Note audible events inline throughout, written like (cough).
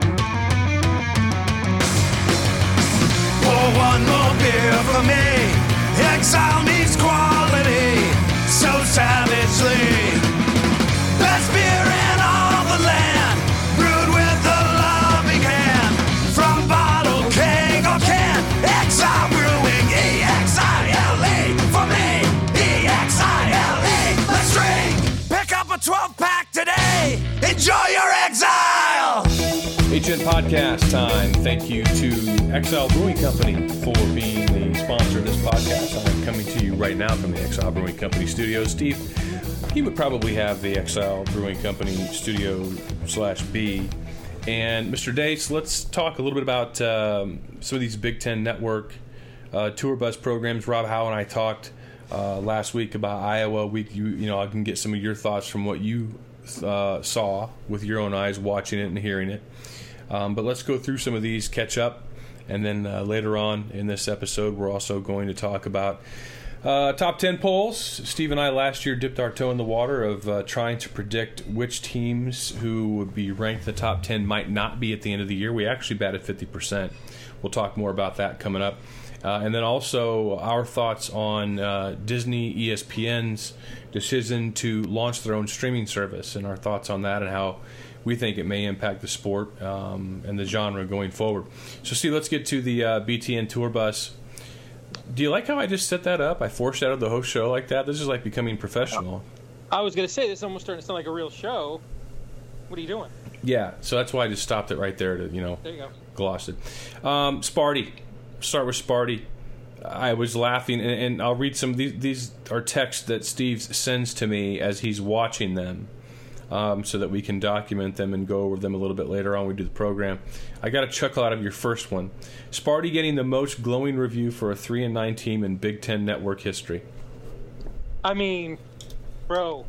Pour one more beer for me. Exile meets quality so savagely. Best beer in all the land, brewed with a loving hand. From bottle, keg, or can, Exile Brewing, E-X-I-L-E. For me, E-X-I-L-E. Let's drink. Pick up a 12 pack today. Enjoy your. Podcast time. Thank you to Exile Brewing Company for being the sponsor of this podcast. I'm coming to you right now from the Exile Brewing Company studios. Steve, he would probably have the Exile Brewing Company studio slash B. And Mr. Dates, let's talk a little bit about um, some of these Big Ten Network uh, tour bus programs. Rob Howe and I talked uh, last week about Iowa. We, you, you know, I can get some of your thoughts from what you uh, saw with your own eyes, watching it and hearing it. Um, but let's go through some of these, catch up, and then uh, later on in this episode, we're also going to talk about uh, top 10 polls. Steve and I last year dipped our toe in the water of uh, trying to predict which teams who would be ranked the top 10 might not be at the end of the year. We actually batted 50%. We'll talk more about that coming up. Uh, and then also our thoughts on uh, Disney ESPN's decision to launch their own streaming service and our thoughts on that and how we think it may impact the sport um, and the genre going forward. So, see, let's get to the uh, BTN tour bus. Do you like how I just set that up? I foreshadowed the whole show like that. This is like becoming professional. I was going to say this is almost starting to sound like a real show. What are you doing? Yeah, so that's why I just stopped it right there to you know There you go. gloss it. Um, Sparty, start with Sparty. I was laughing, and, and I'll read some of these. These are texts that Steve sends to me as he's watching them, um, so that we can document them and go over them a little bit later on. We do the program. I got a chuckle out of your first one. Sparty getting the most glowing review for a three and nine team in Big Ten network history. I mean, bro,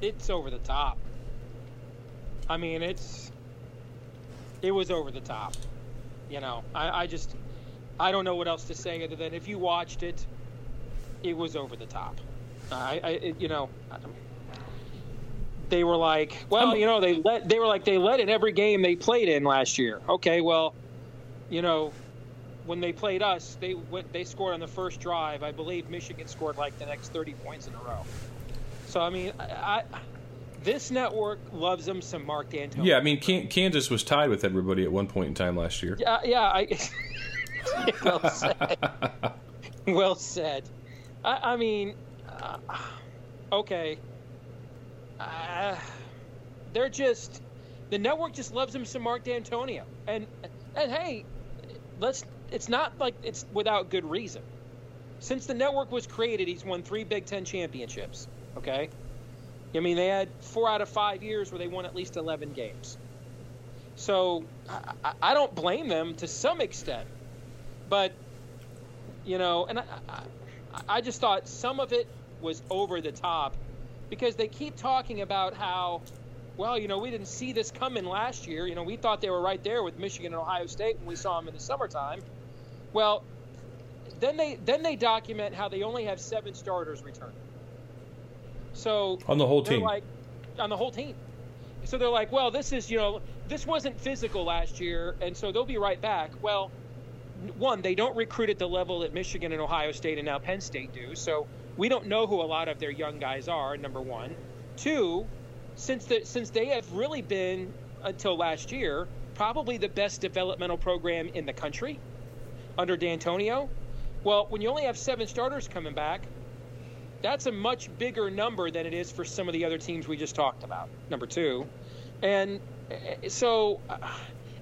it's over the top. I mean, it's it was over the top. You know, I, I just I don't know what else to say other than if you watched it, it was over the top. I, I it, you know, I they were like, well, you know, they let they were like they led in every game they played in last year. Okay, well, you know, when they played us, they went, they scored on the first drive. I believe Michigan scored like the next 30 points in a row. So I mean, I, I this network loves them some Mark Dantonio. Yeah, I mean Kan- Kansas was tied with everybody at one point in time last year. Yeah, yeah. I, (laughs) well said. (laughs) well said. I, I mean, uh, okay. Uh, they're just the network just loves him some Mark Dantonio, and and hey, let's. It's not like it's without good reason. Since the network was created, he's won three Big Ten championships. Okay. I mean, they had four out of five years where they won at least 11 games. So I, I- I don't blame them to some extent, but you know, and I, I, I just thought some of it was over the top because they keep talking about how, well, you know, we didn't see this coming last year. You know, we thought they were right there with Michigan and Ohio State when we saw them in the summertime. Well, then they then they document how they only have seven starters returning. So On the whole team. like on the whole team. So they're like, well, this is you know, this wasn't physical last year, and so they'll be right back. Well, one, they don't recruit at the level that Michigan and Ohio State and now Penn State do. So we don't know who a lot of their young guys are. Number one, two, since the since they have really been until last year probably the best developmental program in the country under Dantonio. Well, when you only have seven starters coming back, that's a much bigger number than it is for some of the other teams we just talked about. Number two, and uh, so, uh,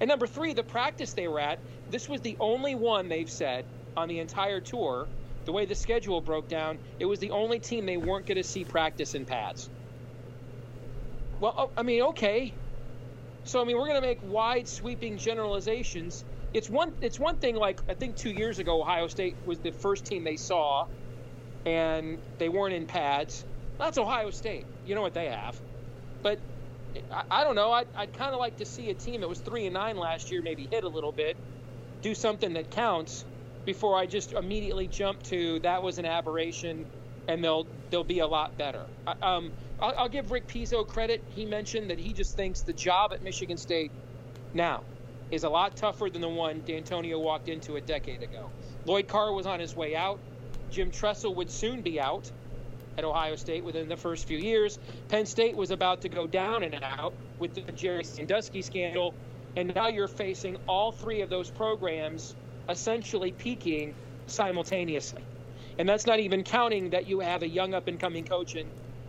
and number three, the practice they were at. This was the only one they've said on the entire tour. The way the schedule broke down, it was the only team they weren't going to see practice in pads. Well, oh, I mean, okay, So I mean, we're going to make wide sweeping generalizations. It's one it's one thing like I think 2 years ago Ohio State was the first team they saw and they weren't in pads. That's Ohio State. You know what they have. But I, I don't know. I'd, I'd kind of like to see a team that was 3 and 9 last year maybe hit a little bit, do something that counts before I just immediately jump to that was an aberration and they'll they'll be a lot better. I, um, I'll, I'll give Rick Pizzo credit. He mentioned that he just thinks the job at Michigan State now is a lot tougher than the one Dantonio walked into a decade ago. Lloyd Carr was on his way out. Jim Tressel would soon be out at Ohio State within the first few years. Penn State was about to go down and out with the Jerry Sandusky scandal, and now you're facing all three of those programs essentially peaking simultaneously. And that's not even counting that you have a young up and coming coach in,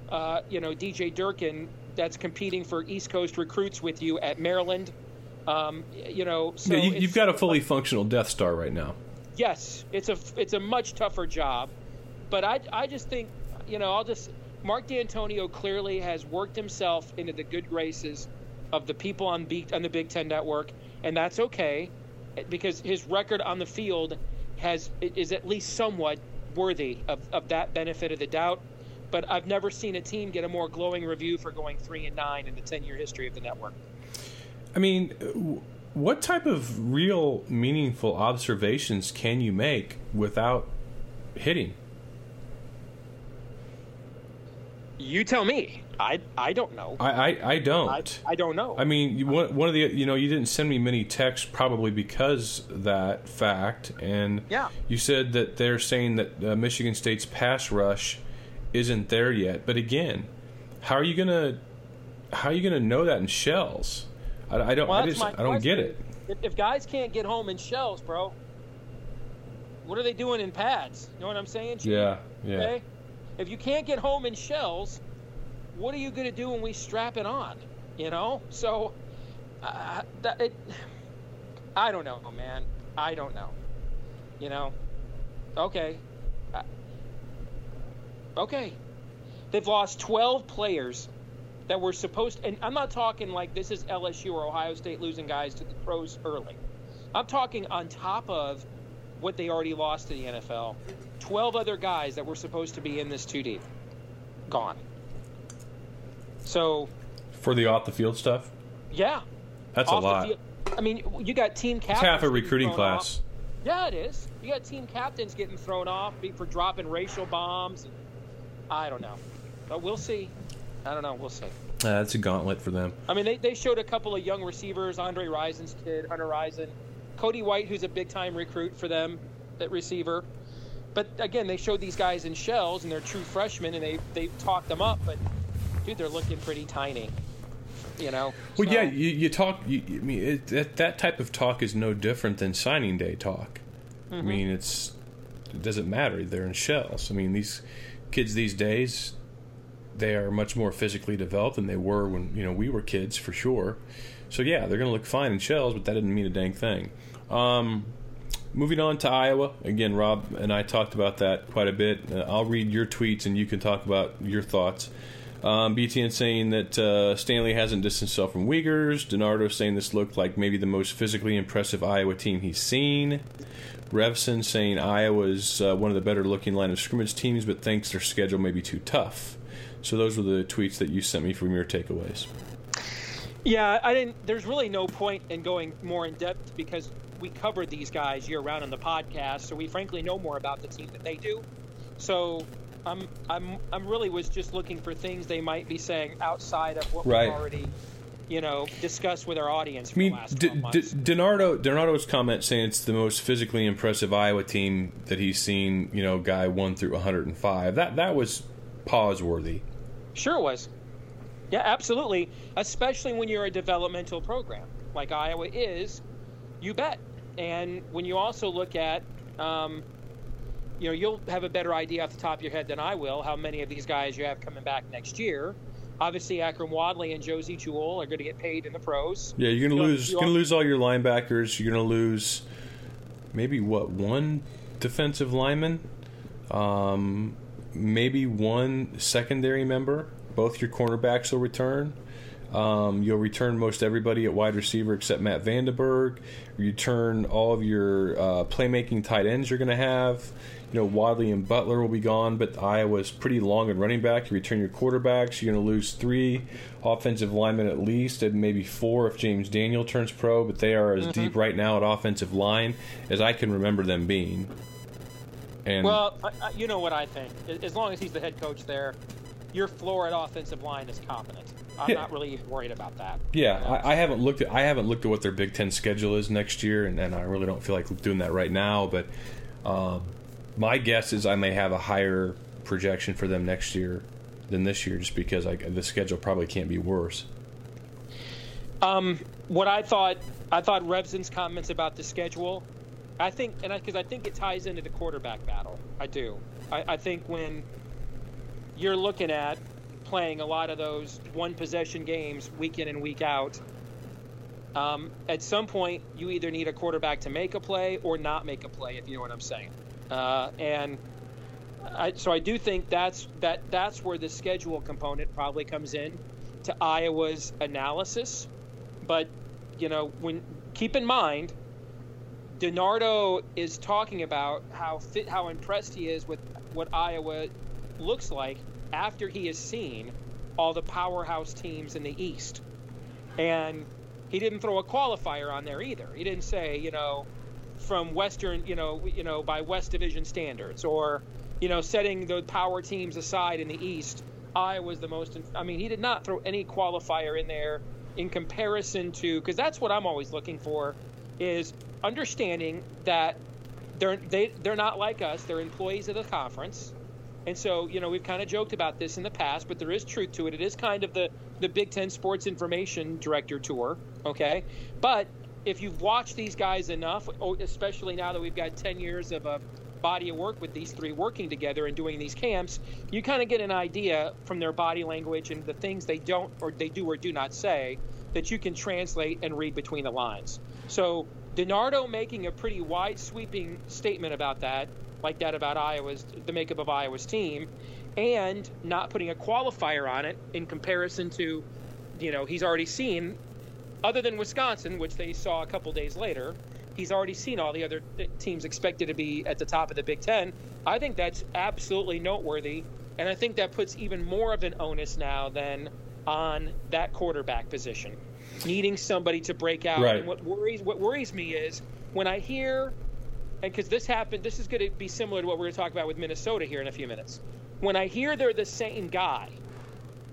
uh, you know, DJ Durkin that's competing for East Coast recruits with you at Maryland. Um, you know, so yeah, you, you've got a fully functional Death Star right now. Yes, it's a it's a much tougher job, but I I just think you know I'll just Mark Dantonio clearly has worked himself into the good graces of the people on on the Big Ten Network, and that's okay because his record on the field has is at least somewhat worthy of, of that benefit of the doubt. But I've never seen a team get a more glowing review for going three and nine in the ten year history of the network. I mean, what type of real meaningful observations can you make without hitting? You tell me. I I don't know. I I, I don't. I, I don't know. I mean, you- one, one of the you know you didn't send me many texts probably because that fact, and Yeah. you said that they're saying that uh, Michigan State's pass rush isn't there yet. But again, how are you gonna how are you gonna know that in shells? I, I don't Well, I just I don't get it. If, if guys can't get home in shells, bro, what are they doing in pads? You know what I'm saying? Yeah, yeah. Okay. If you can't get home in shells, what are you going to do when we strap it on? You know. So, uh, that, it, I don't know, man. I don't know. You know. Okay. Uh, okay. They've lost 12 players that were supposed and I'm not talking like this is LSU or Ohio State losing guys to the pros early. I'm talking on top of what they already lost to the NFL. 12 other guys that were supposed to be in this 2 deep gone. So, For the off the field stuff, yeah. that's a off the lot. field- I mean, you got team It's captains. half a recruiting class. off. Yeah, it is. You got team captains getting thrown off for dropping racial bombs. And, I don't know. But we'll see. I don't know. We'll see. Uh, that's a gauntlet for them. I mean, they, they showed a couple of young receivers, Andre Rison's kid, Hunter Rison, Cody White, who's a big time recruit for them at receiver. But again, they showed these guys in shells, and they're true freshmen, and they they talked them up. But dude, they're looking pretty tiny. You know. Well, So- yeah, you, you talk. You, I mean, it, that that type of talk is no different than signing day talk. I Mm-hmm. mean, it's it doesn't matter. They're in shells. I mean, these kids these days, they are much more physically developed than they were when you know we were kids for sure. So yeah, they're going to look fine in shells, but that didn't mean a dang thing. Um, moving on to Iowa again, Rob and I talked about that quite a bit. Uh, I'll read your tweets and you can talk about your thoughts. Um, BTN saying that uh, Stanley hasn't distanced himself from Wiegers. DiNardo saying this looked like maybe the most physically impressive Iowa team he's seen. Revsine saying Iowa's uh, one of the better looking line of scrimmage teams, but thinks their schedule may be too tough. So those were the tweets that you sent me from your takeaways. Yeah, I didn't. There's really no point in going more in depth because we covered these guys year round on the podcast, so we frankly know more about the team than they do. So I'm I'm I'm really was just looking for things they might be saying outside of what Right. we've already, you know, discussed with our audience I mean, D- D- DiNardo, DiNardo's comment saying it's the most physically impressive Iowa team that he's seen. You know, guy one through 105. That that was pause worthy. Sure was. Yeah, absolutely. Especially when you're a developmental program like Iowa is, you bet. And when you also look at, um, you know, you'll have a better idea off the top of your head than I will how many of these guys you have coming back next year. Obviously, Akrum Wadley and Josey Jewell are going to get paid in the pros. Yeah, you're gonna lose. you You're gonna lose all your linebackers. You're gonna lose maybe what one defensive lineman, um, maybe one secondary member. Both your cornerbacks will return. Um, you'll return most everybody at wide receiver except Matt VandeBerg. You return all of your uh, playmaking tight ends you're going to have. You know, Wadley and Butler will be gone, but Iowa's pretty long in running back. You return your quarterbacks. You're going to lose three offensive linemen at least, and maybe four if James Daniel turns pro, but they are as mm-hmm. deep right now at offensive line as I can remember them being. And well, I, you know what I think. As long as he's the head coach there, your floor at offensive line is competent. I'm yeah. not really worried about that. Yeah, I, I, haven't looked at I haven't looked at what their Big Ten schedule is next year, and, and I really don't feel like doing that right now. But um, my guess is I may have a higher projection for them next year than this year, just because I, the schedule probably can't be worse. Um, what I thought I thought Revsine's comments about the schedule, I think, and because I, I, think it ties into the quarterback battle. I do. I, I think when you're looking at playing a lot of those one possession games week in and week out. Um, at some point, you either need a quarterback to make a play or not make a play, if you know what I'm saying. Uh, and I, so I do think that's that that's where the schedule component probably comes in to Iowa's analysis. But you know, when keep in mind, DiNardo is talking about how fit, how impressed he is with what Iowa looks like after he has seen all the powerhouse teams in the East. And he didn't throw a qualifier on there either. He didn't say, you know, from Western, you know, you know, by West Division standards, or, you know, setting the power teams aside in the East. Iowa's the most. I mean, he did not throw any qualifier in there in comparison to because that's what I'm always looking for is understanding that they're they, they're not like us. They're employees of the conference. And so, you know, we've kind of joked about this in the past, but there is truth to it. It is kind of the, the Big Ten Sports Information Director Tour, okay? But if you've watched these guys enough, oh, especially now that we've got 10 years of a body of work with these three working together and doing these camps, you kind of get an idea from their body language and the things they don't or they do or do not say that you can translate and read between the lines. So, DiNardo making a pretty wide sweeping statement about that like that about Iowa's the makeup of Iowa's team, and not putting a qualifier on it in comparison to, you know, he's already seen, other than Wisconsin, which they saw a couple days later, he's already seen all the other teams expected to be at the top of the Big Ten. I think that's absolutely noteworthy, and I think that puts even more of an onus now than on that quarterback position, needing somebody to break out. Right. And what worries what worries me is when I hear and because this happened, this is going to be similar to what we're going to talk about with Minnesota here in a few minutes. When I hear they're the same guy,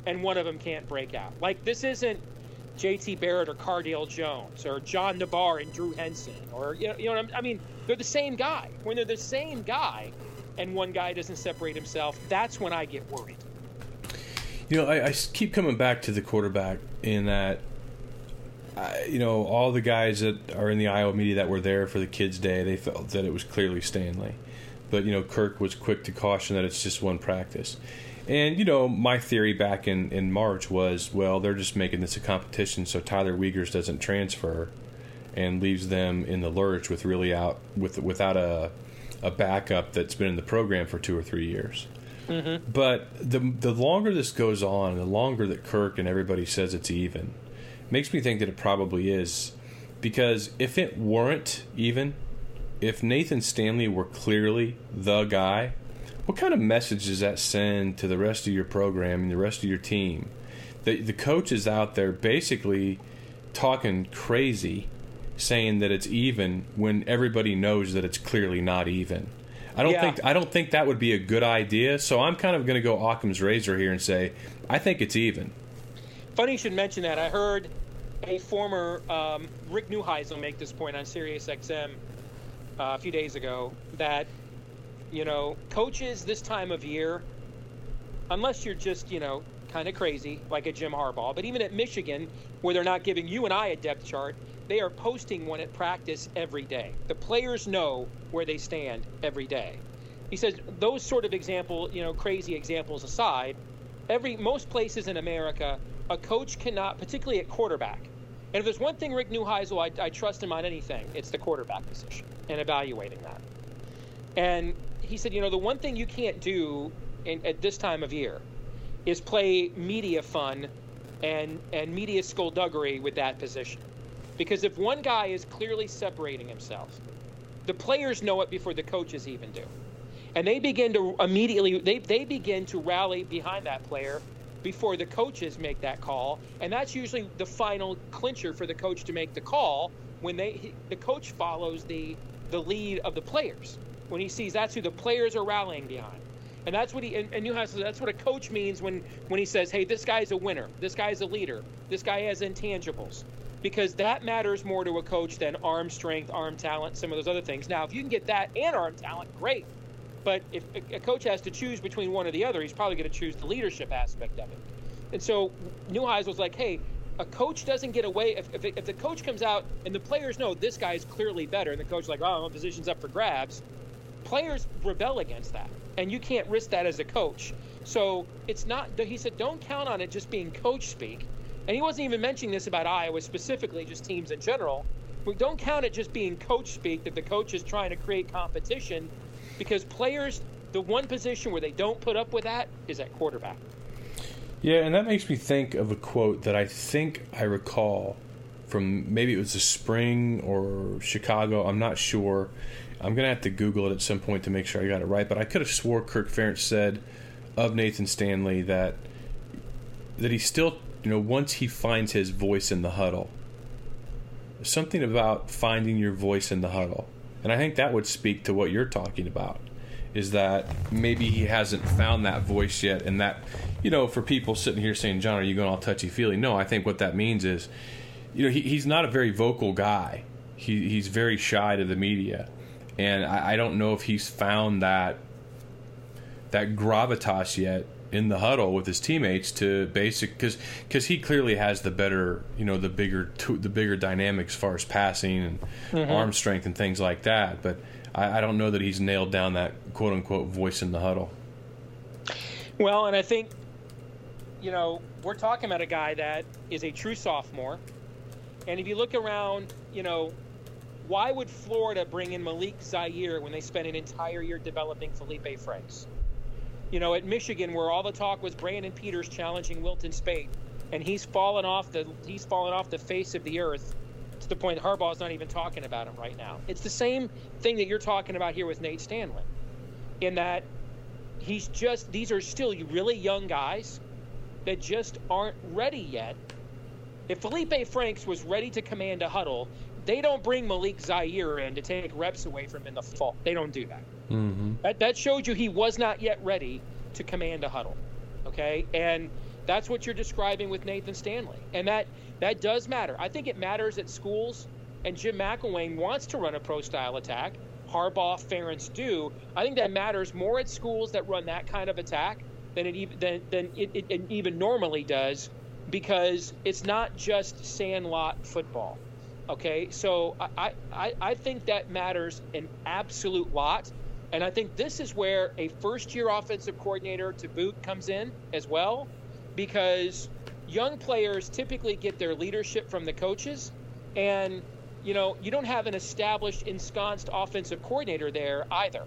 and one of them can't break out, like this isn't J.T. Barrett or Cardale Jones or John Navarre and Drew Henson, or you know, you know I mean, they're the same guy. When they're the same guy, and one guy doesn't separate himself, that's when I get worried. You know, I, I keep coming back to the quarterback in that you know, all the guys that are in the Iowa media that were there for the kids' day, they felt that it was clearly Stanley. But, you know, Kirk was quick to caution that it's just one practice. And, you know, my theory back in, in March was, well, they're just making this a competition so Tyler Wiegers doesn't transfer and leaves them in the lurch with really out with without a a backup that's been in the program for two or three years. Mm-hmm. But the the longer this goes on, the longer that Kirk and everybody says it's even, makes me think that it probably is. Because if it weren't even, if Nathan Stanley were clearly the guy, what kind of message does that send to the rest of your program and the rest of your team? The, the coach is out there basically talking crazy, saying that it's even when everybody knows that it's clearly not even. I don't yeah. think I don't think that would be a good idea. So I'm kind of going to go Occam's razor here and say I think it's even. Funny you should mention that. I heard a former um, Rick Neuheisel make this point on SiriusXM uh, a few days ago that you know coaches this time of year, unless you're just you know kind of crazy like a Jim Harbaugh, but even at Michigan where they're not giving you and I a depth chart, they are posting one at practice every day. The players know where they stand every day. He says those sort of example, you know, crazy examples aside, every most places in America, a coach cannot, particularly at quarterback, and if there's one thing Rick Neuheisel, I, I trust him on anything, it's the quarterback position and evaluating that. And he said, you know, the one thing you can't do in, at this time of year is play media fun and and media skullduggery with that position. Because if one guy is clearly separating himself, the players know it before the coaches even do. And they begin to immediately they, they begin to rally behind that player before the coaches make that call. And that's usually the final clincher for the coach to make the call when they he, the coach follows the the lead of the players. When he sees that's who the players are rallying behind. And that's what he and, and Neuheisel that's what a coach means when when he says, "Hey, this guy's a winner. This guy's a leader. This guy has intangibles." Because that matters more to a coach than arm strength, arm talent, some of those other things. Now, if you can get that and arm talent, great. But if a coach has to choose between one or the other, he's probably going to choose the leadership aspect of it. And so Neuheisel was like, hey, a coach doesn't get away if, if, if, the coach comes out and the players know this guy is clearly better, and the coach like, oh, my position's up for grabs. Players rebel against that, and you can't risk that as a coach. So it's not. He said, don't count on it just being coach speak. And he wasn't even mentioning this about Iowa specifically, just teams in general. We don't count it just being coach speak that the coach is trying to create competition, because players, the one position where they don't put up with that is at quarterback. Yeah, and that makes me think of a quote that I think I recall from maybe it was the spring or Chicago. I'm not sure. I'm gonna have to Google it at some point to make sure I got it right. But I could have swore Kirk Ferentz said of Nathan Stanley that that he still, you know, once he finds his voice in the huddle, something about finding your voice in the huddle, and I think that would speak to what you're talking about. Is that maybe he hasn't found that voice yet, and that you know, for people sitting here saying, John, are you going all touchy feely? No, I think what that means is, you know, he, he's not a very vocal guy. He, he's very shy to the media. And I, I don't know if he's found that that gravitas yet in the huddle with his teammates to basic because because he clearly has the better you know the bigger the bigger dynamics as far as passing and mm-hmm. arm strength and things like that. But I, I don't know that he's nailed down that quote unquote voice in the huddle. Well, and I think you know, we're talking about a guy that is a true sophomore. And if you look around, you know, why would Florida bring in Malik Zaire when they spent an entire year developing Felipe Franks? You know, at Michigan, where all the talk was Brandon Peters challenging Wilton Speight, and he's fallen off the he's fallen off the face of the earth to the point that Harbaugh's not even talking about him right now. It's the same thing that you're talking about here with Nate Stanley, in that he's just these are still really young guys that just aren't ready yet. If Felipe Franks was ready to command a huddle, they don't bring Malik Zaire in to take reps away from him in the fall. They don't do that. Mm-hmm. That, that showed you he was not yet ready to command a huddle. Okay, and that's what you're describing with Nathan Stanley, and that that does matter. I think it matters at schools, and Jim McElwain wants to run a pro style attack. Harbaugh, Ferentz do. I think that matters more at schools that run that kind of attack than it even than, than it, it, it even normally does because it's not just sandlot football. Okay, so I, I, I think that matters an absolute lot. And I think this is where a first year offensive coordinator to boot comes in as well, because young players typically get their leadership from the coaches. And, you know, you don't have an established, ensconced offensive coordinator there either.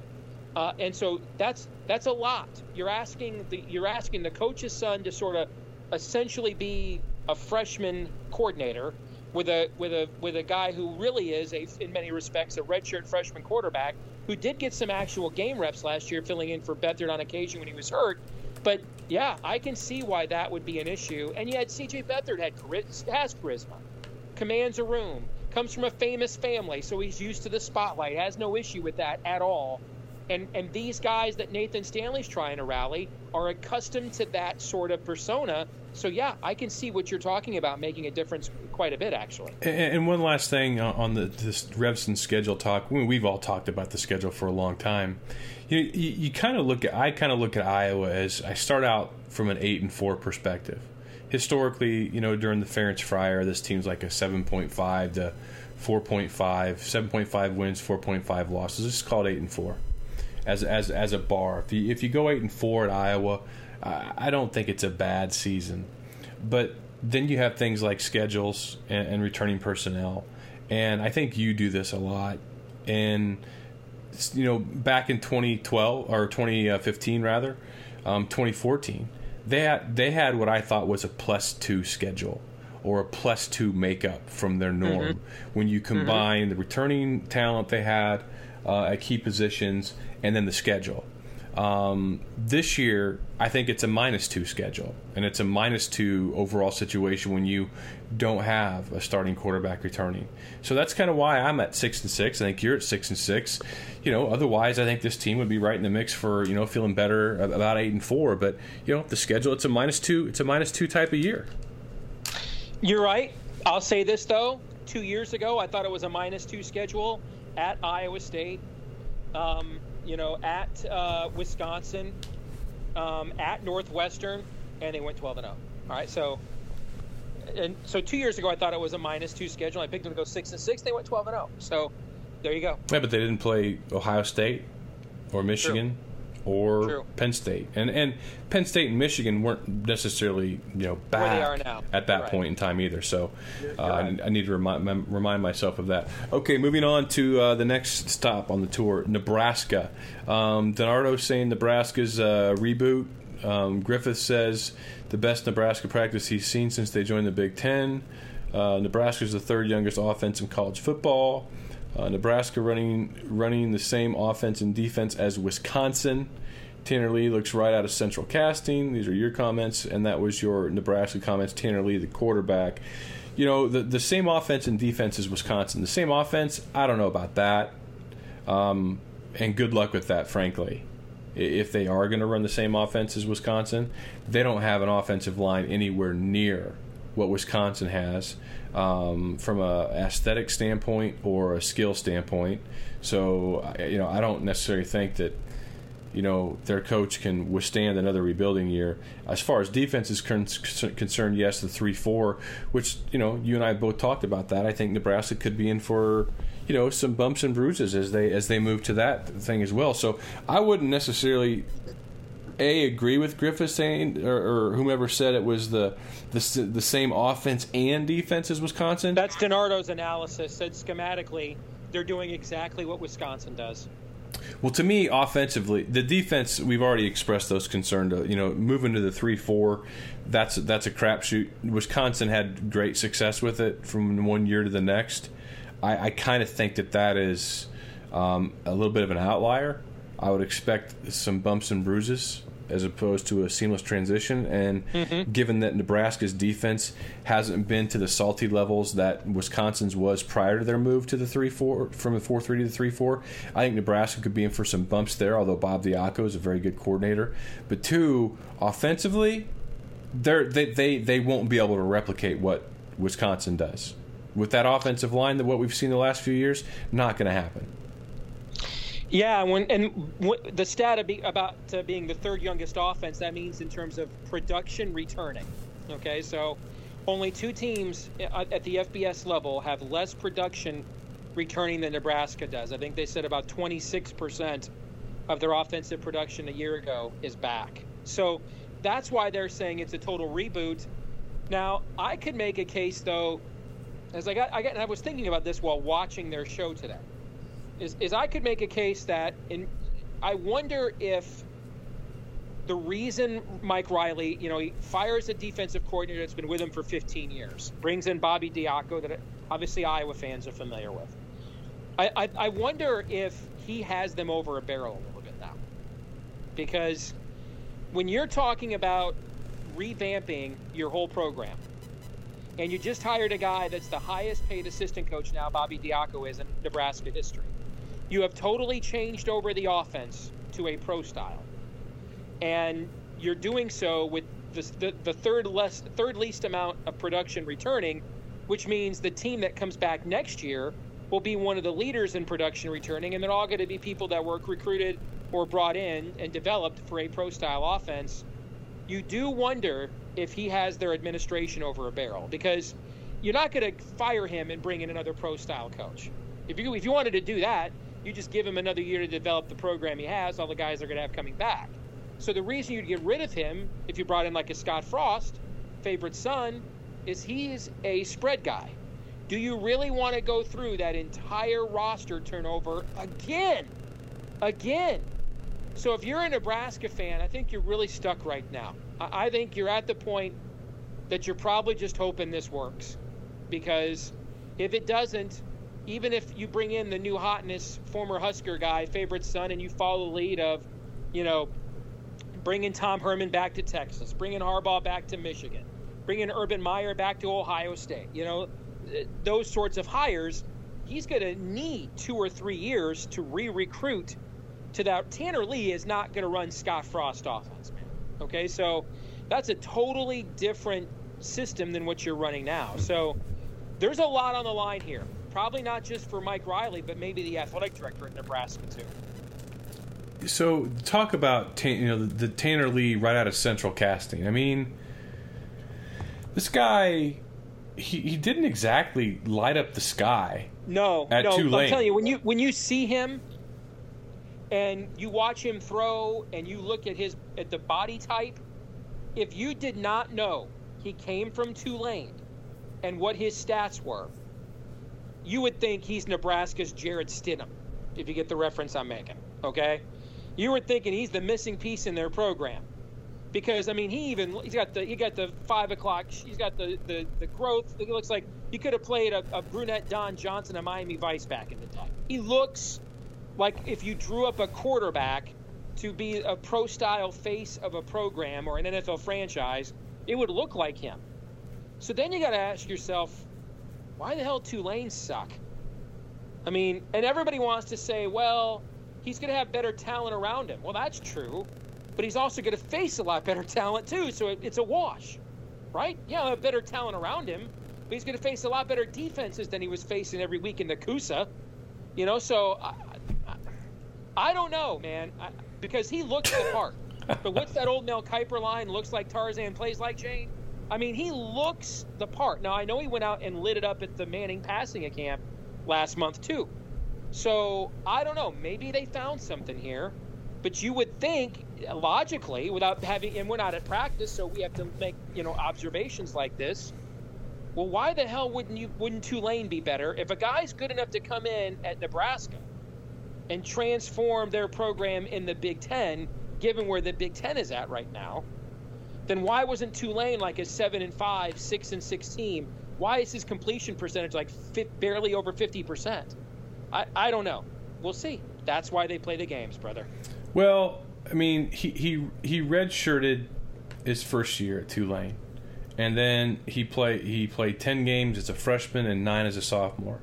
Uh, and so that's that's a lot. You're asking the you're asking the coach's son to sort of essentially be a freshman coordinator with a with a with a guy who really is a in many respects a redshirt freshman quarterback who did get some actual game reps last year, filling in for Beathard on occasion when he was hurt. But yeah, I can see why that would be an issue. And yet, C.J. Beathard had has charisma, commands a room, comes from a famous family, so he's used to the spotlight. Has no issue with that at all. And and these guys that Nathan Stanley's trying to rally are accustomed to that sort of persona. So yeah, I can see what you're talking about making a difference quite a bit actually. And, and one last thing on the this Revsine schedule talk. We've all talked about the schedule for a long time. You you, you kind of look at I kind of look at Iowa as I start out from an eight and four perspective. Historically, you know, during the Ferentz Fryer, this team's like a seven point five to 4.5, 7.5 wins, 4.5 losses. Is called eight and four as as as a bar. If you if you go eight and four at Iowa, I, I don't think it's a bad season. But then you have things like schedules and, and returning personnel, and I think you do this a lot. And you know, back in 2012 or 2015 uh, rather, um, 2014, they had they had what I thought was a plus two schedule or a plus two makeup from their norm mm-hmm. when you mm-hmm. combine the returning talent they had uh, at key positions and then the schedule. Um, this year, I think it's a minus two schedule, and it's a minus two overall situation when you don't have a starting quarterback returning. So that's kind of why I'm at six and six. I think you're at six and six. You know, otherwise, I think this team would be right in the mix for you know feeling better about eight and four. But you know, the schedule it's a minus two. It's a minus two type of year. You're right. I'll say this though. Two years ago, I thought it was a minus two schedule at Iowa State. Um, you know, at uh, Wisconsin, um, at Northwestern, and they went 12 and 0. All right, so and so two years ago, I thought it was a minus two schedule. I picked them to go six and six. They went 12 and 0. So there you go. Yeah, but they didn't play Ohio State or Michigan or True. Penn State, and and Penn State and Michigan weren't necessarily you know Where bad they are now. at that Right. point in time either. So uh, I, I need to remind remind myself of that. Okay, moving on to uh, the next stop on the tour, Nebraska. Um, DiNardo saying Nebraska's uh, reboot. Um, Griffith says the best Nebraska practice he's seen since they joined the Big Ten. Uh, Nebraska's the third youngest offense in college football. Uh, Nebraska running running the same offense and defense as Wisconsin. Tanner Lee looks right out of Central Casting. These are your comments, and that was your Nebraska comments. Tanner Lee, the quarterback. You know the the same offense and defense as Wisconsin. The same offense. I don't know about that. Um, and good luck with that, frankly. If they are going to run the same offense as Wisconsin, they don't have an offensive line anywhere near what Wisconsin has um, from a aesthetic standpoint or a skill standpoint. So, you know, I don't necessarily think that you know their coach can withstand another rebuilding year. As far as defense is con- concerned, yes, the three four, which you know you and I both talked about that. I think Nebraska could be in for you know some bumps and bruises as they as they move to that thing as well. So I wouldn't necessarily a agree with Griffith saying or, or whomever said it was the, the the same offense and defense as Wisconsin. That's DiNardo's analysis. Said schematically, they're doing exactly what Wisconsin does. Well, to me, offensively, the defense we've already expressed those concerns. uh, You know, moving to the three four, that's that's a crapshoot. Wisconsin had great success with it from one year to the next. I, I kind of think that that is um, a little bit of an outlier. I would expect some bumps and bruises as opposed to a seamless transition. And mm-hmm. given that Nebraska's defense hasn't been to the salty levels that Wisconsin's was prior to their move to the three four from the four three to the three four, I think Nebraska could be in for some bumps there. Although Bob Diaco is a very good coordinator, but two offensively, they're, they they they won't be able to replicate what Wisconsin does with that offensive line. That what we've seen the last few years, not going to happen. Yeah, when and the stat about uh, being the third youngest offense, that means in terms of production returning. Okay, so only two teams at at the FBS level have less production returning than Nebraska does. I think they said about 26% of their offensive production a year ago is back. So that's why they're saying it's a total reboot. Now, I could make a case though, as I got, I got, I was thinking about this while watching their show today is, is I could make a case that in I wonder if the reason Mike Riley, you know, he fires a defensive coordinator that's been with him for 15 years, brings in Bobby Diaco that obviously Iowa fans are familiar with. I, I, I wonder if he has them over a barrel a little bit now. Because when you're talking about revamping your whole program, and you just hired a guy that's the highest paid assistant coach now, Bobby Diaco is in Nebraska history. You have totally changed over the offense to a pro style, and you're doing so with the, the, the third less third least amount of production returning, which means the team that comes back next year will be one of the leaders in production returning, and they're all going to be people that were recruited or brought in and developed for a pro style offense. You do wonder if he has their administration over a barrel because you're not going to fire him and bring in another pro style coach. If you if you wanted to do that, you just give him another year to develop the program he has. All the guys are going to have coming back. So the reason you'd get rid of him if you brought in like a Scott Frost, favorite son, is he's a spread guy. Do you really want to go through that entire roster turnover again? Again. So if you're a Nebraska fan, I think you're really stuck right now. I think you're at the point that you're probably just hoping this works. Because if it doesn't, even if you bring in the new hotness, former Husker guy, favorite son, and you follow the lead of, you know, bringing Tom Herman back to Texas, bringing Harbaugh back to Michigan, bringing Urban Meyer back to Ohio State, you know, eh, those sorts of hires, he's going to need two or three years to re recruit to that. Tanner Lee is not going to run Scott Frost offense, man. Okay, so that's a totally different system than what you're running now. So there's a lot on the line here. Probably not just for Mike Riley, but maybe the athletic director at Nebraska too. So talk about you know the, the Tanner Lee right out of Central Casting. I mean, this guy he, he didn't exactly light up the sky. No, at no. Tulane. I'm telling you, when you when you see him and you watch him throw and you look at his at the body type, if you did not know he came from Tulane and what his stats were, you would think he's Nebraska's Jarrett Stidham, if you get the reference I'm making. Okay, you were thinking he's the missing piece in their program because I mean he even he's got the he got the five o'clock he's got the the, the growth. It looks like he could have played a, a brunette Don Johnson at Miami Vice back in the day. He looks like if you drew up a quarterback to be a pro style face of a program or an NFL franchise, it would look like him. So then you got to ask yourself, why the hell Tulane suck? I mean, and everybody wants to say, well, he's going to have better talent around him. Well, that's true, but he's also going to face a lot better (laughs) talent too, so it, it's a wash, right? Yeah, have better talent around him, but he's going to face a lot better defenses than he was facing every week in the Coosa. You know, so I, I, I don't know, man, I, because he looks the part. (laughs) but what's that old Mel Kiper line? Looks like Tarzan, plays like Jane. I mean, he looks the part. Now, I know he went out and lit it up at the Manning passing camp last month, too. So, I don't know. Maybe they found something here. But you would think, logically, without having, and we're not at practice, so we have to make, you know, observations like this. Well, why the hell wouldn't you, wouldn't Tulane be better if a guy's good enough to come in at Nebraska and transform their program in the Big Ten, given where the Big Ten is at right now? Then why wasn't Tulane like a seven and five, six and six team? Why is his completion percentage like barely over fifty percent? I, I don't know. We'll see. That's why they play the games, brother. Well, I mean, he he he redshirted his first year at Tulane, and then he played he played ten games as a freshman and nine as a sophomore.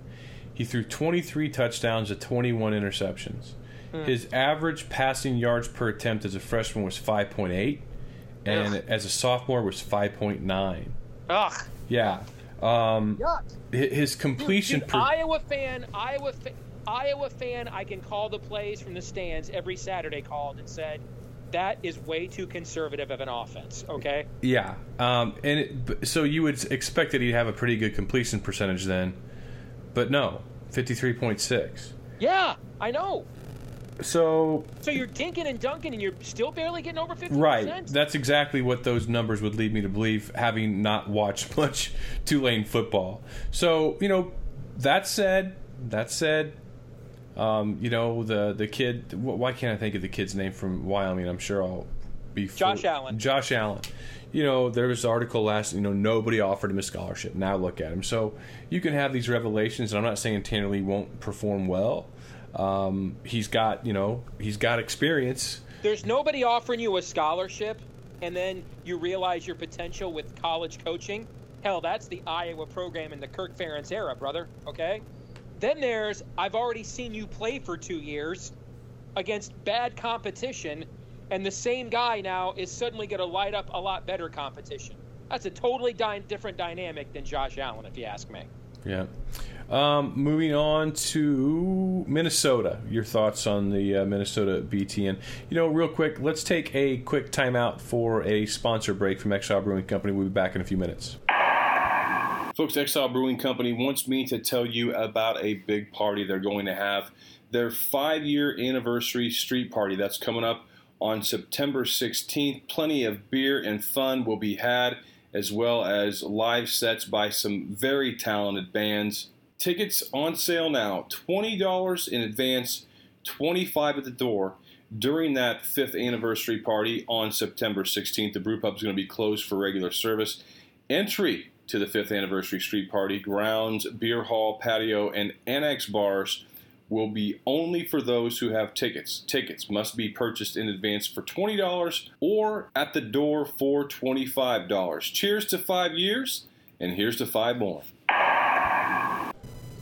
He threw 23 touchdowns to 21 interceptions. Hmm. His average passing yards per attempt as a freshman was 5.8 and Ugh. as a sophomore was 5.9. Ugh. Yeah. Um, Yuck. His completion. Dude, dude, per- Iowa fan, Iowa, fa- Iowa fan. I can call the plays from the stands every Saturday. Called and said that is way too conservative of an offense. Okay. Yeah. Um, and it, so you would expect that he'd have a pretty good completion percentage then, but no, fifty three point six. Yeah, I know. So So you're dinking and dunking and you're still barely getting over 50%? Right. That's exactly what those numbers would lead me to believe, having not watched (laughs) much Tulane football. So, you know, that said, that said, um, you know, the the kid, why can't I think of the kid's name from Wyoming? I'm sure I'll be. Josh Allen. Josh Allen. You know, there was an article last, you know, nobody offered him a scholarship. Now look at him. So you can have these revelations, and I'm not saying Tanner Lee won't perform well. Um, he's got you know he's got experience. There's nobody offering you a scholarship, and then you realize your potential with college coaching. Hell, that's the Iowa program in the Kirk Ferentz era, brother. Okay. Then there's I've already seen you play for two years against bad competition, and the same guy now is suddenly going to light up a lot better competition. That's a totally di- different dynamic than Josh Allen, if you ask me. Yeah. Um, moving on to Minnesota. Your thoughts on the uh, Minnesota BTN? You know, real quick, let's take a quick timeout for a sponsor break from Exile Brewing Company. We'll be back in a few minutes. Folks, Exile Brewing Company wants me to tell you about a big party they're going to have. Their five year anniversary street party that's coming up on September 16th. Plenty of beer and fun will be had as well as live sets by some very talented bands. Tickets on sale now $20 in advance, 25 at the door. during that fifth anniversary party on September 16th. The brew pub is going to be closed for regular service. Entry to the fifth anniversary street party, grounds, beer hall, patio, and annex bars will be only for those who have tickets. Tickets must be purchased in advance for $20 or at the door for $25. Cheers to five years, and here's to five more.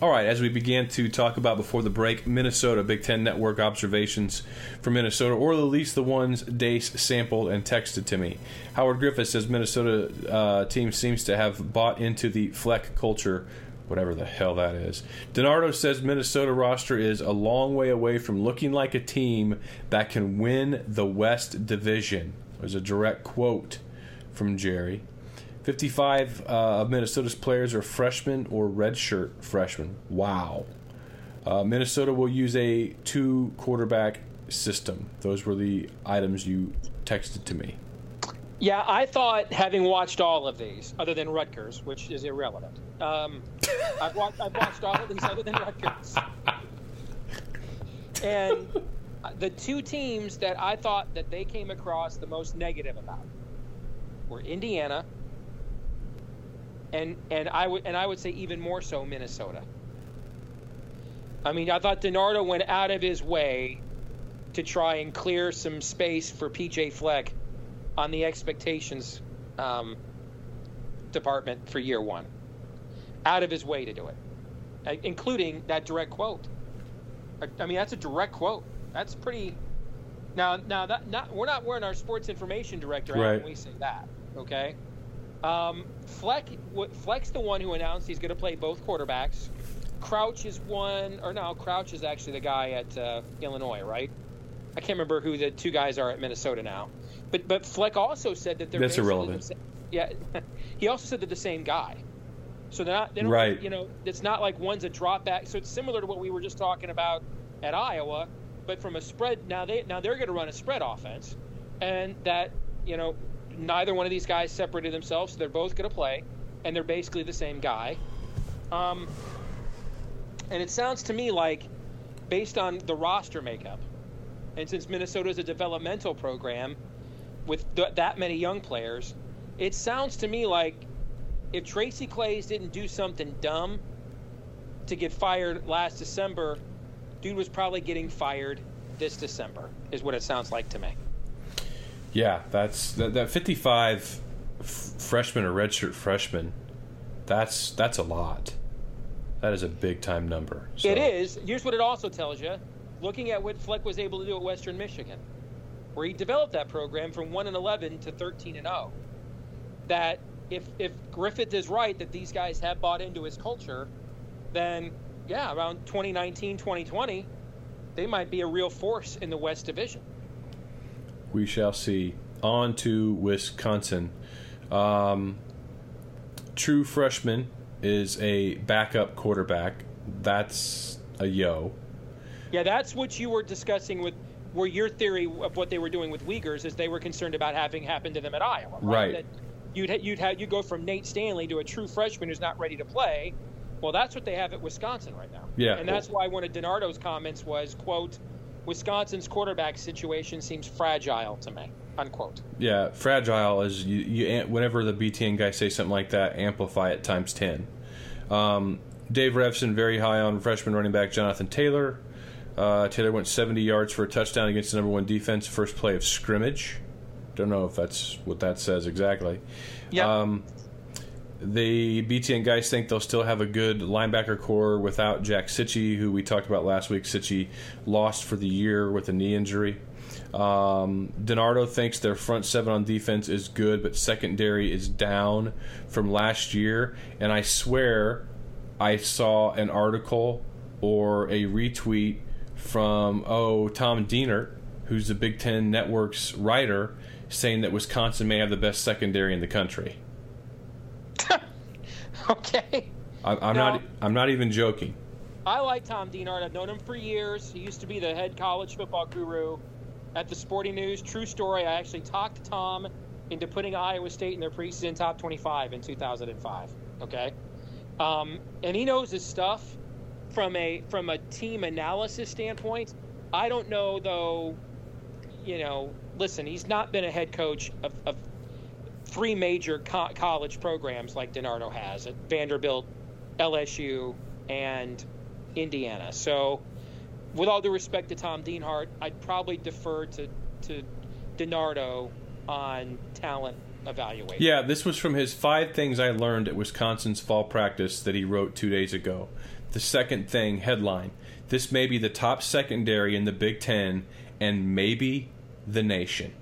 All right, as we began to talk about before the break, Minnesota Big Ten Network observations from Minnesota, or at least the ones Dace sampled and texted to me. Howard Griffith says Minnesota uh, team seems to have bought into the Fleck culture, whatever the hell that is. DiNardo says Minnesota roster is a long way away from looking like a team that can win the West Division. There's a direct quote from Jerry. 55 uh, of Minnesota's players are freshmen or redshirt freshmen. Wow. Uh, Minnesota will use a two quarterback system. Those were the items you texted to me. Yeah, I thought, having watched all of these, other than Rutgers, which is irrelevant, um, I've, watched, I've watched all of these other than Rutgers. And the two teams that I thought that they came across the most negative about were Indiana and and I would and I would say even more so Minnesota. I mean, I thought DiNardo went out of his way to try and clear some space for PJ Fleck on the expectations um, department for year one. Out of his way to do it, uh, including that direct quote. I mean, that's a direct quote. That's pretty. Now, now that not we're not wearing our sports information director right. when we say that. Okay. Um, Fleck, Fleck's the one who announced he's going to play both quarterbacks. Crouch is one, or no, Crouch is actually the guy at uh, Illinois, right? I can't remember who the two guys are at Minnesota now. But but Fleck also said that they're that's irrelevant. The, yeah, (laughs) he also said they're the same guy. So they're not, they don't, right. you know, it's not like one's a drop back. So it's similar to what we were just talking about at Iowa, but from a spread. Now they now they're going to run a spread offense, and that you know neither one of these guys separated themselves, so they're both going to play, and they're basically the same guy. Um, and it sounds to me like, based on the roster makeup, and since Minnesota is a developmental program with th- that many young players, it sounds to me like if Tracy Claeys didn't do something dumb to get fired last December, dude was probably getting fired this December, is what it sounds like to me. Yeah, that's that, that 55 f- freshman or redshirt freshman. That's that's a lot. That is a big time number. So. It is. Here's what it also tells you: looking at what Fleck was able to do at Western Michigan, where he developed that program from one and 11 to 13 and 0. That if if Griffith is right that these guys have bought into his culture, then yeah, around 2019, 2020, they might be a real force in the West Division we shall see. On to Wisconsin. Um, true freshman is a backup quarterback. That's a yo. Yeah, that's what you were discussing with where your theory of what they were doing with Wiegers is they were concerned about having happened to them at Iowa. Right. right. That you'd you'd have you go from Nate Stanley to a true freshman who's not ready to play. Well, that's what they have at Wisconsin right now. Yeah. And that's why one of DiNardo's comments was, "quote Wisconsin's quarterback situation seems fragile to me. Unquote. Yeah, fragile is you, you. Whenever the BTN guys say something like that, amplify it times ten. Um, Dave Revsine very high on freshman running back Jonathan Taylor. Uh, Taylor went 70 yards for a touchdown against the number one defense, first play of scrimmage. Don't know if that's what that says exactly. Yeah. Um, the BTN guys think they'll still have a good linebacker core without Jack Cichy, who we talked about last week. Cichy lost for the year with a knee injury. Um, DiNardo thinks their front seven on defense is good, but secondary is down from last year. And I swear I saw an article or a retweet from, oh, Tom Dienhart, who's the Big Ten Network's writer, saying that Wisconsin may have the best secondary in the country. (laughs) okay. I, I'm now, not. I'm not even joking. I like Tom Dienhart. I've known him for years. He used to be the head college football guru at the Sporting News. True story. I actually talked to Tom into putting Iowa State in their preseason top 25 in 2005. Okay, um, and he knows his stuff from a from a team analysis standpoint. I don't know though you know, listen, he's not been a head coach of, of three major co- college programs like DiNardo has at Vanderbilt, LSU, and Indiana. So, with all due respect to Tom Dienhart, I'd probably defer to to DiNardo on talent evaluation. Yeah, this was from his five things I learned at Wisconsin's fall practice that he wrote two days ago. The second thing, headline: This may be the top secondary in the Big Ten, and maybe the nation.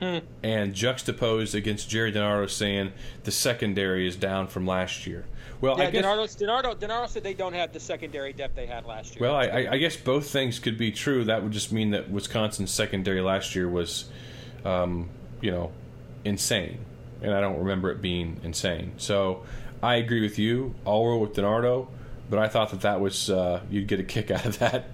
Hmm. And juxtaposed against Jerry DiNardo saying the secondary is down from last year. Well, Yeah, I guess. DiNardo, DiNardo, DiNardo said they don't have the secondary depth they had last year. Well, I, I- guess both things could be true. That would just mean that Wisconsin's secondary last year was, um, you know, insane, and I don't remember it being insane. So I agree with you. I'll roll with DiNardo, but I thought that that was uh, you'd get a kick (laughs) out of that,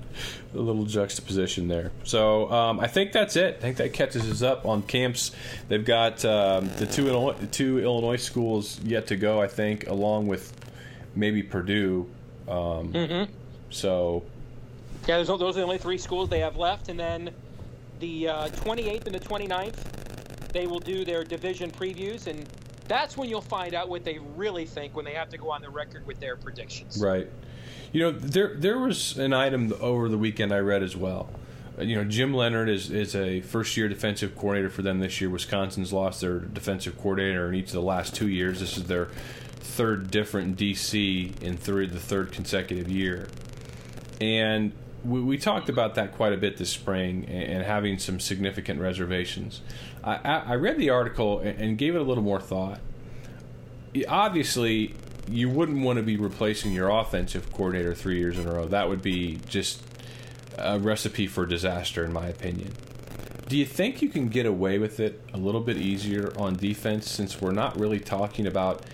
a little juxtaposition there. So um, I think that's it. I think that catches us up on camps. They've got um, the two Illinois, the two Illinois schools yet to go. I think, along with maybe Purdue. Um, So Yeah, those, those are the only three schools they have left. And then the uh, 28th and the 29th, they will do their division previews. And that's when you'll find out what they really think when they have to go on the record with their predictions. Right. You know, there there was an item over the weekend I read as well. Uh, You know, Jim Leonhard is, is a first year defensive coordinator for them this year. Wisconsin's lost their defensive coordinator in each of the last two years. This is their third different DC in three, the third consecutive year. And we, we talked about that quite a bit this spring and, and having some significant reservations. I, I, I read the article and, and gave it a little more thought obviously you wouldn't want to be replacing your offensive coordinator three years in a row. That would be just a recipe for disaster, in my opinion. Do you think you can get away with it a little bit easier on defense since we're not really talking about,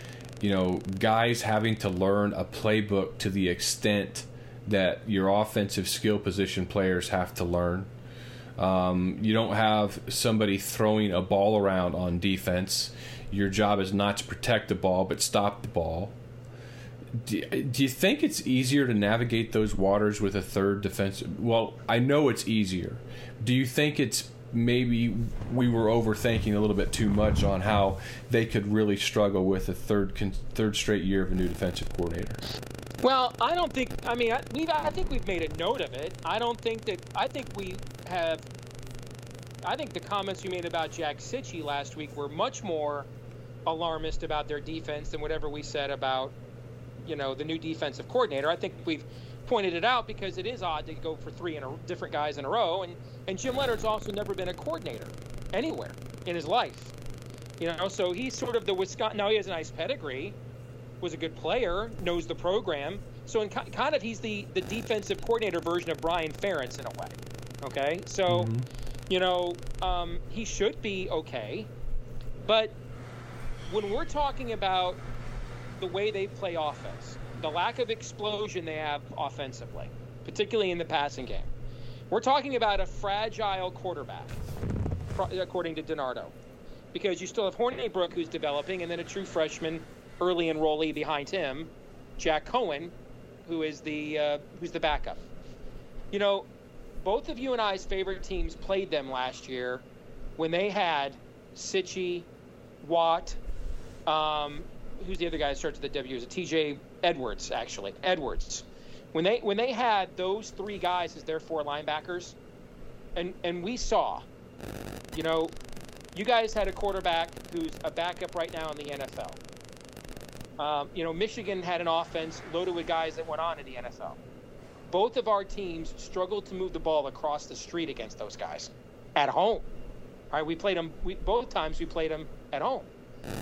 you know, guys having to learn a playbook to the extent that your offensive skill position players have to learn? Um, you don't have somebody throwing a ball around on defense. Your job is not to protect the ball, but stop the ball. Do, do you think it's easier to navigate those waters with a third defensive? Well, I know it's easier. Do you think it's maybe we were overthinking a little bit too much on how they could really struggle with a third third straight year of a new defensive coordinator? Well, I don't think. I mean, I, we've. I think we've made a note of it. I don't think that. I think we have. I think the comments you made about Jack Cichy last week were much more alarmist about their defense than whatever we said about, you know, the new defensive coordinator. I think we've pointed it out because it is odd to go for three in a, different guys in a row, and and Jim Leonhard's also never been a coordinator anywhere in his life. You know, so he's sort of the Wisconsin. Now he has a nice pedigree, was a good player, knows the program. So in kind of he's the the defensive coordinator version of Brian Ferentz in a way. Okay, so you know um, he should be okay, but when we're talking about the way they play offense, the lack of explosion they have offensively, particularly in the passing game, we're talking about a fragile quarterback, according to DiNardo, because you still have Hornibrook who's developing, and then a true freshman, early enrollee behind him, Jack Coan, who is the uh, who's the backup. You know, both of you and I's favorite teams played them last year when they had Cichy, Watt, um, who's the other guy that starts with the W? Is it T.J. Edwards? Actually, Edwards. When they when they had those three guys as their four linebackers, and and we saw, you know, you guys had a quarterback who's a backup right now in the NFL. Um, you know, Michigan had an offense loaded with guys that went on in the NFL. Both of our teams struggled to move the ball across the street against those guys at home. All right, we played them. We, both times we played them at home.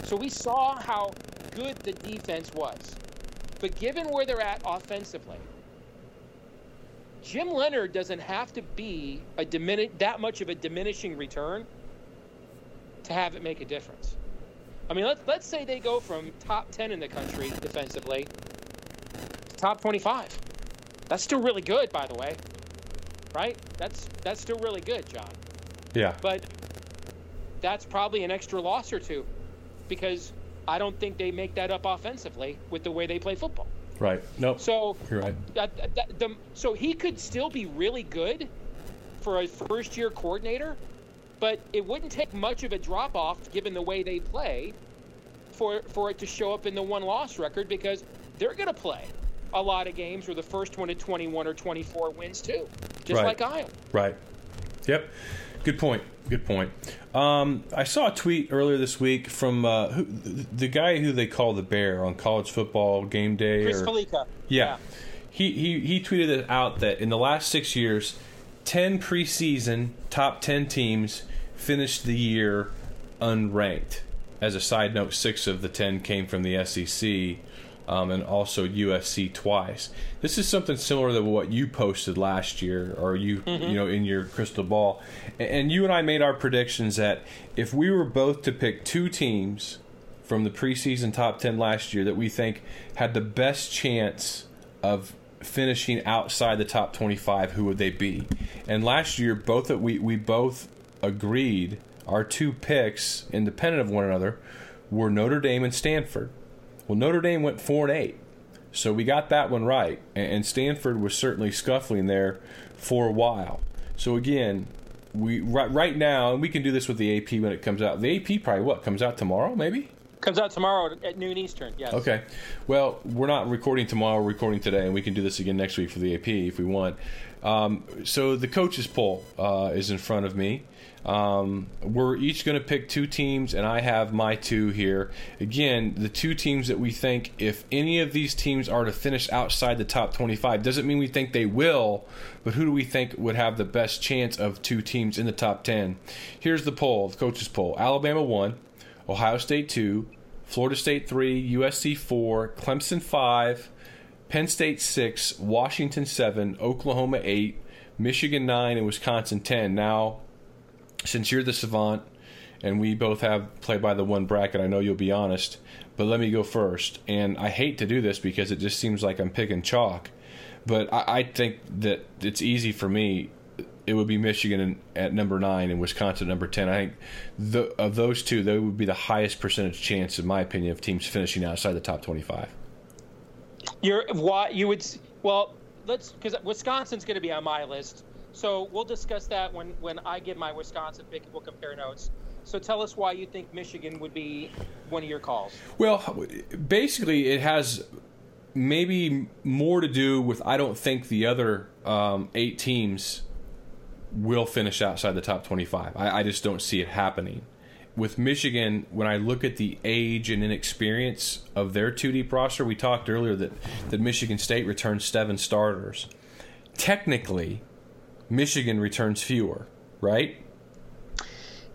So we saw how good the defense was. But given where they're at offensively, Jim Leonhard doesn't have to be a dimini- that much of a diminishing return to have it make a difference. I mean, let's let's say they go from top 10 in the country defensively to top 25. That's still really good, by the way. Right? That's that's still really good, John. Yeah. But that's probably an extra loss or two because I don't think they make that up offensively with the way they play football. Right. Nope. So You're right. that, that, the, so he could still be really good for a first year coordinator, but it wouldn't take much of a drop off given the way they play for for it to show up in the one loss record because they're going to play a lot of games where the first one to 21 or 24 wins too, just Right. like Iowa. Right. Yep. Good point. Good point. Um, I saw a tweet earlier this week from uh, who, the guy who they call the Bear on college football game day. Chris or, Fallica. Yeah. He, he, he tweeted it out that in the last six years, 10 preseason top 10 teams finished the year unranked. As a side note, six of the 10 came from the SEC um, and also USC twice. This is something similar to what you posted last year or you, you know, in your crystal ball. And, and you and I made our predictions that if we were both to pick two teams from the preseason top 10 last year that we think had the best chance of finishing outside the top 25 who would they be? And last year both that we, we both agreed our two picks independent of one another were Notre Dame and Stanford. Well Notre Dame went 4 and 8 so we got that one right and Stanford was certainly scuffling there for a while. So again we right, right now and we can do this with the AP when it comes out. The AP probably what comes out tomorrow maybe Comes out tomorrow at noon Eastern. Yes. Okay. Well, we're not recording tomorrow. We're recording today, and we can do this again next week for the AP if we want. Um, so the coaches poll uh, is in front of me. Um, we're each going to pick two teams, and I have my two here. Again, the two teams that we think, if any of these teams are to finish outside the top 25, doesn't mean we think they will, but who do we think would have the best chance of two teams in the top 10? Here's the poll, the coaches poll Alabama 1, Ohio State 2, Florida State 3, USC 4, Clemson 5, Penn State 6, Washington 7, Oklahoma 8, Michigan 9, and Wisconsin 10. Now, since you're the savant and we both have play by the one bracket, I know you'll be honest, but let me go first. And I hate to do this because it just seems like I'm picking chalk, but I, I think that it's easy for me. It would be Michigan at number nine and Wisconsin at number ten. I think the, of those two, they would be the highest percentage chance, in my opinion, of teams finishing outside the top twenty-five. You're why you would well let's because Wisconsin's going to be on my list, so we'll discuss that when when I give my Wisconsin pick. We'll compare notes. So tell us why you think Michigan would be one of your calls. Well, basically, it has maybe more to do with I don't think the other um, eight teams will finish outside the top 25. I, I just don't see it happening. With Michigan, when I look at the age and inexperience of their two deep roster, we talked earlier that, that Michigan State returns seven starters. Technically, Michigan returns fewer, right?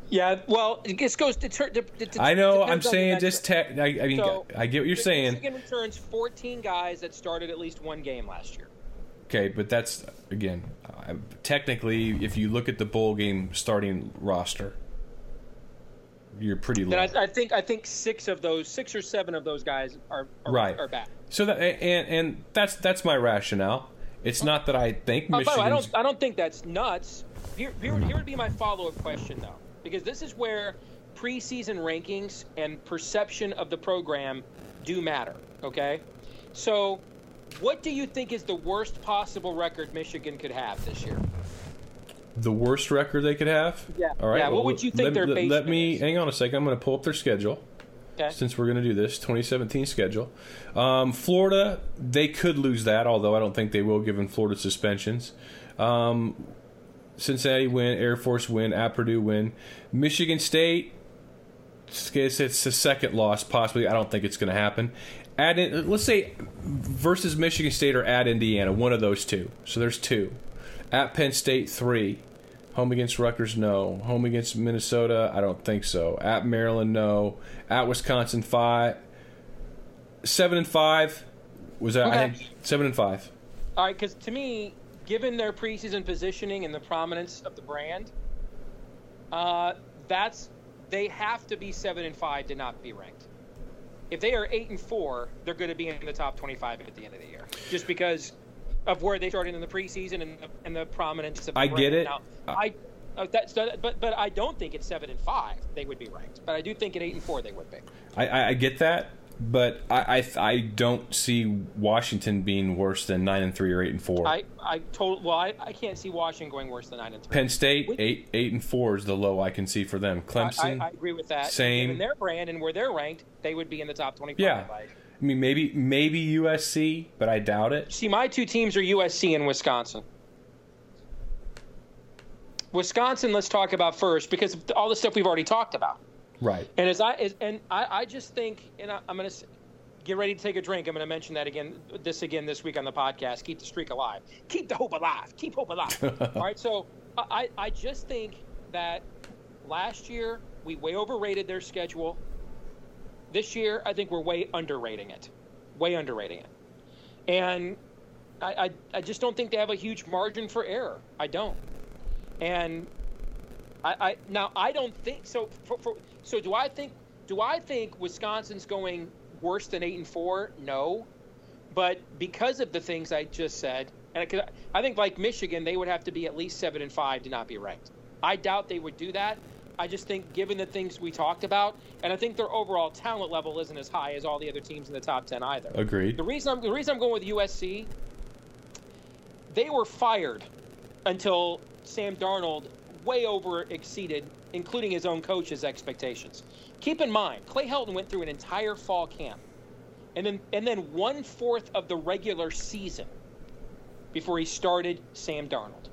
Yeah, well, this goes to. to, to, to I know. I'm saying just tech. I, I mean, So, I get what you're saying. Michigan returns 14 guys that started at least one game last year. Okay, but that's again uh, technically, if you look at the bowl game starting roster, you're pretty low. I, I think I think six of those, six or seven of those guys are are, Right. are back. so that and and that's that's my rationale. It's not that I think Oh, by I don't I don't think that's nuts. Here, here, here would be my follow up question though, because this is where preseason rankings and perception of the program do matter. Okay, so what do you think is the worst possible record Michigan could have this year? the worst record they could have. Yeah. All right. Yeah, well, what would you think let, their let, base let me is? hang on a second. I'm going to pull up their schedule. Okay. since we're going to do this 2017 schedule. Um, Florida, they could lose that, although I don't think they will, given Florida suspensions. Um, Cincinnati win, Air Force win, at Purdue win, Michigan State. It's, it's a second loss, possibly. I don't think it's going to happen. Add in, let's say versus Michigan State or at Indiana, one of those two. So there's two. At Penn State, three. Home against Rutgers, no. Home against Minnesota, I don't think so. At Maryland, no. At Wisconsin, five. Seven and five. Was that? I Okay. think seven and five. All right, because to me, given their preseason positioning and the prominence of the brand, uh, that's they have to be seven and five to not be ranked. If they are eight and four, they're going to be in the top twenty-five at the end of the year, just because of where they started in the preseason and the, and the prominence of. The I get it. Now, I. Uh, that's but but I don't think at seven and five they would be ranked, but I do think at eight and four they would be. I, I get that, but I, I I don't see Washington being worse than nine and three or eight and four. I I told well I, I can't see Washington going worse than nine and three. Penn State eight eight and four is the low I can see for them. Clemson, I, I agree with that. same. in their brand and where they're ranked, they would be in the top twenty-five. yeah. I, I mean maybe maybe USC, but I doubt it. See, my two teams are USC and Wisconsin. Wisconsin, let's talk about first because of all the stuff we've already talked about. Right. And as I as, and I, I just think, and I, I'm going to get ready to take a drink. I'm going to mention that again, this again this week on the podcast. Keep the streak alive. Keep the hope alive. Keep hope alive. (laughs) All right. So I I just think that last year we way overrated their schedule. This year, I think we're way underrating it. Way underrating it. And I, I, I just don't think they have a huge margin for error. I don't. And I, I now I don't think so. For, for, so do I think do I think Wisconsin's going worse than eight and four? No, but because of the things I just said, and I, I think like Michigan, they would have to be at least seven and five to not be ranked. I doubt they would do that. I just think, given the things we talked about, and I think their overall talent level isn't as high as all the other teams in the top ten either. Agreed. The reason I'm the reason I'm going with USC, they were fired until Sam Darnold way over exceeded, including his own coach's expectations. Keep in mind, Clay Helton went through an entire fall camp, and then and then one fourth of the regular season before he started Sam Darnold.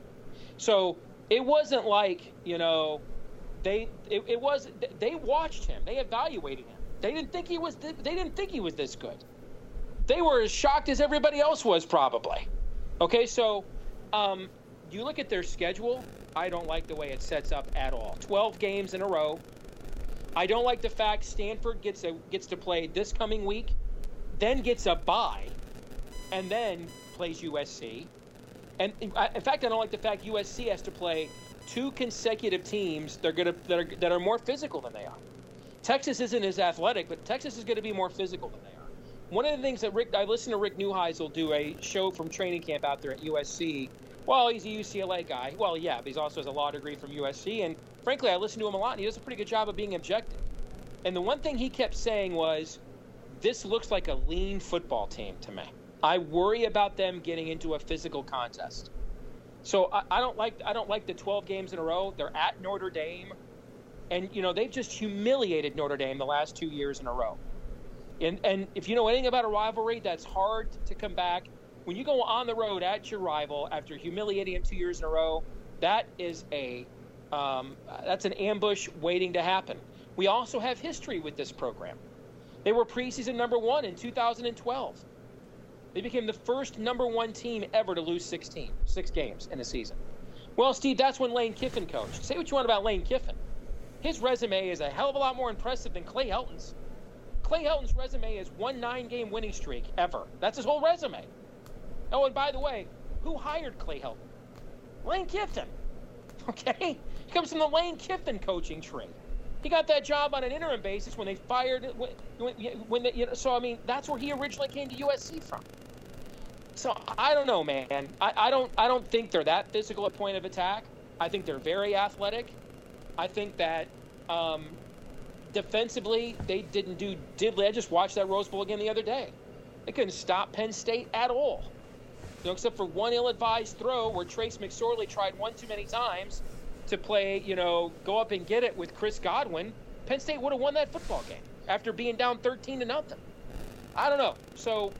So it wasn't like you know they it, it was they watched him, they evaluated him. They didn't think he was they didn't think he was this good. They were as shocked as everybody else was probably. Okay, so um, you look at their schedule. I don't like the way it sets up at all. 12 games in a row. I don't like the fact Stanford gets a gets to play this coming week, then gets a bye, and then plays USC. And in uh, in fact, I don't like the fact USC has to play two consecutive teams that are gonna that are, that are more physical than they are. Texas isn't as athletic, but Texas is going to be more physical than they are. One of the things that Rick, I listened to Rick Neuheisel do a show from training camp out there at USC. Well, he's a UCLA guy. Well, yeah, but he also has a law degree from USC. And frankly, I listen to him a lot, and he does a pretty good job of being objective. And the one thing he kept saying was, "This looks like a lean football team to me. I worry about them getting into a physical contest." So I, I don't like I don't like the 12 games in a row. They're at Notre Dame, and you know they've just humiliated Notre Dame the last two years in a row. And and if you know anything about a rivalry, that's hard to come back. When you go on the road at your rival after humiliating him two years in a row, that is a um, that's an ambush waiting to happen. We also have history with this program. They were preseason number one in 2012. They became the first number one team ever to lose 16, six games in a season. Well, Steve, that's when Lane Kiffin coached. Say what you want about Lane Kiffin. His resume is a hell of a lot more impressive than Clay Helton's. Clay Helton's resume is one nine game winning streak ever. That's his whole resume. Oh, and by the way, who hired Clay Helton? Lane Kiffin. (laughs) Okay? He comes from the Lane Kiffin coaching tree. He got that job on an interim basis when they fired when, when, they, you know, so I mean that's where he originally came to USC from. So I don't know, man. I, I don't I don't think they're that physical at point of attack. I think they're very athletic. I think that um, defensively they didn't do diddly. I just watched that Rose Bowl again the other day. They couldn't stop Penn State at all. Know, except for one ill-advised throw where Trace McSorley tried one too many times to play, you know, go up and get it with Chris Godwin. Penn State would have won that football game after being down 13 to nothing. I don't know. So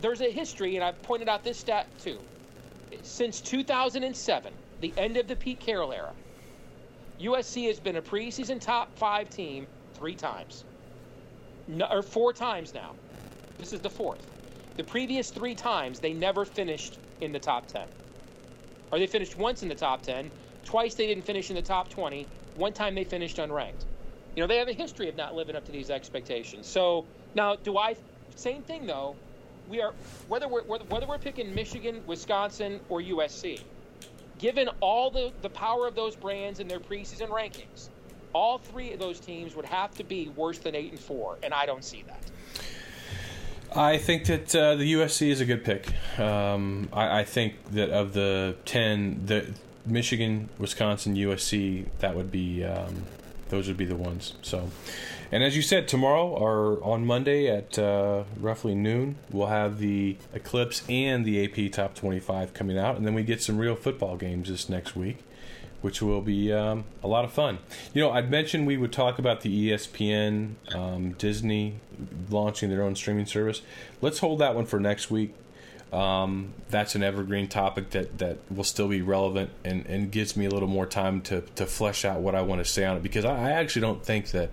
there's a history, and I've pointed out this stat too. Since 2007, the end of the Pete Carroll era, USC has been a preseason top five team three times, no, or four times now. This is the fourth. The previous three times, they never finished in the top 10. Or they finished once in the top 10. Twice they didn't finish in the top 20. One time they finished unranked. You know, they have a history of not living up to these expectations. So now, do I? Same thing though. We are whether we're whether we're picking Michigan, Wisconsin, or USC. Given all the the power of those brands and their preseason rankings, all three of those teams would have to be worse than eight and four, and I don't see that. I think that uh, the USC is a good pick. Um, I, I, think that of the ten, the Michigan, Wisconsin, USC, that would be um, those would be the ones. So, and as you said, tomorrow or on Monday at uh, roughly noon, we'll have the Eclipse and the AP Top 25 coming out, and then we get some real football games this next week, which will be um, a lot of fun. You know, I'd mentioned we would talk about the ESPN um, Disney launching their own streaming service. Let's hold that one for next week. Um, that's an evergreen topic that, that will still be relevant and, and gives me a little more time to, to flesh out what I want to say on it because I, I actually don't think that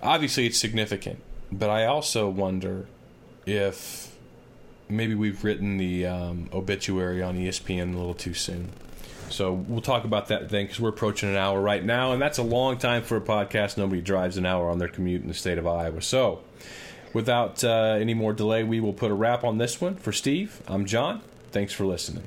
obviously it's significant, but I also wonder if maybe we've written the um, obituary on ESPN a little too soon. So we'll talk about that then because we're approaching an hour right now, and that's a long time for a podcast. Nobody drives an hour on their commute in the state of Iowa. So without uh, any more delay, we will put a wrap on this one. For Steve, I'm John. Thanks for listening.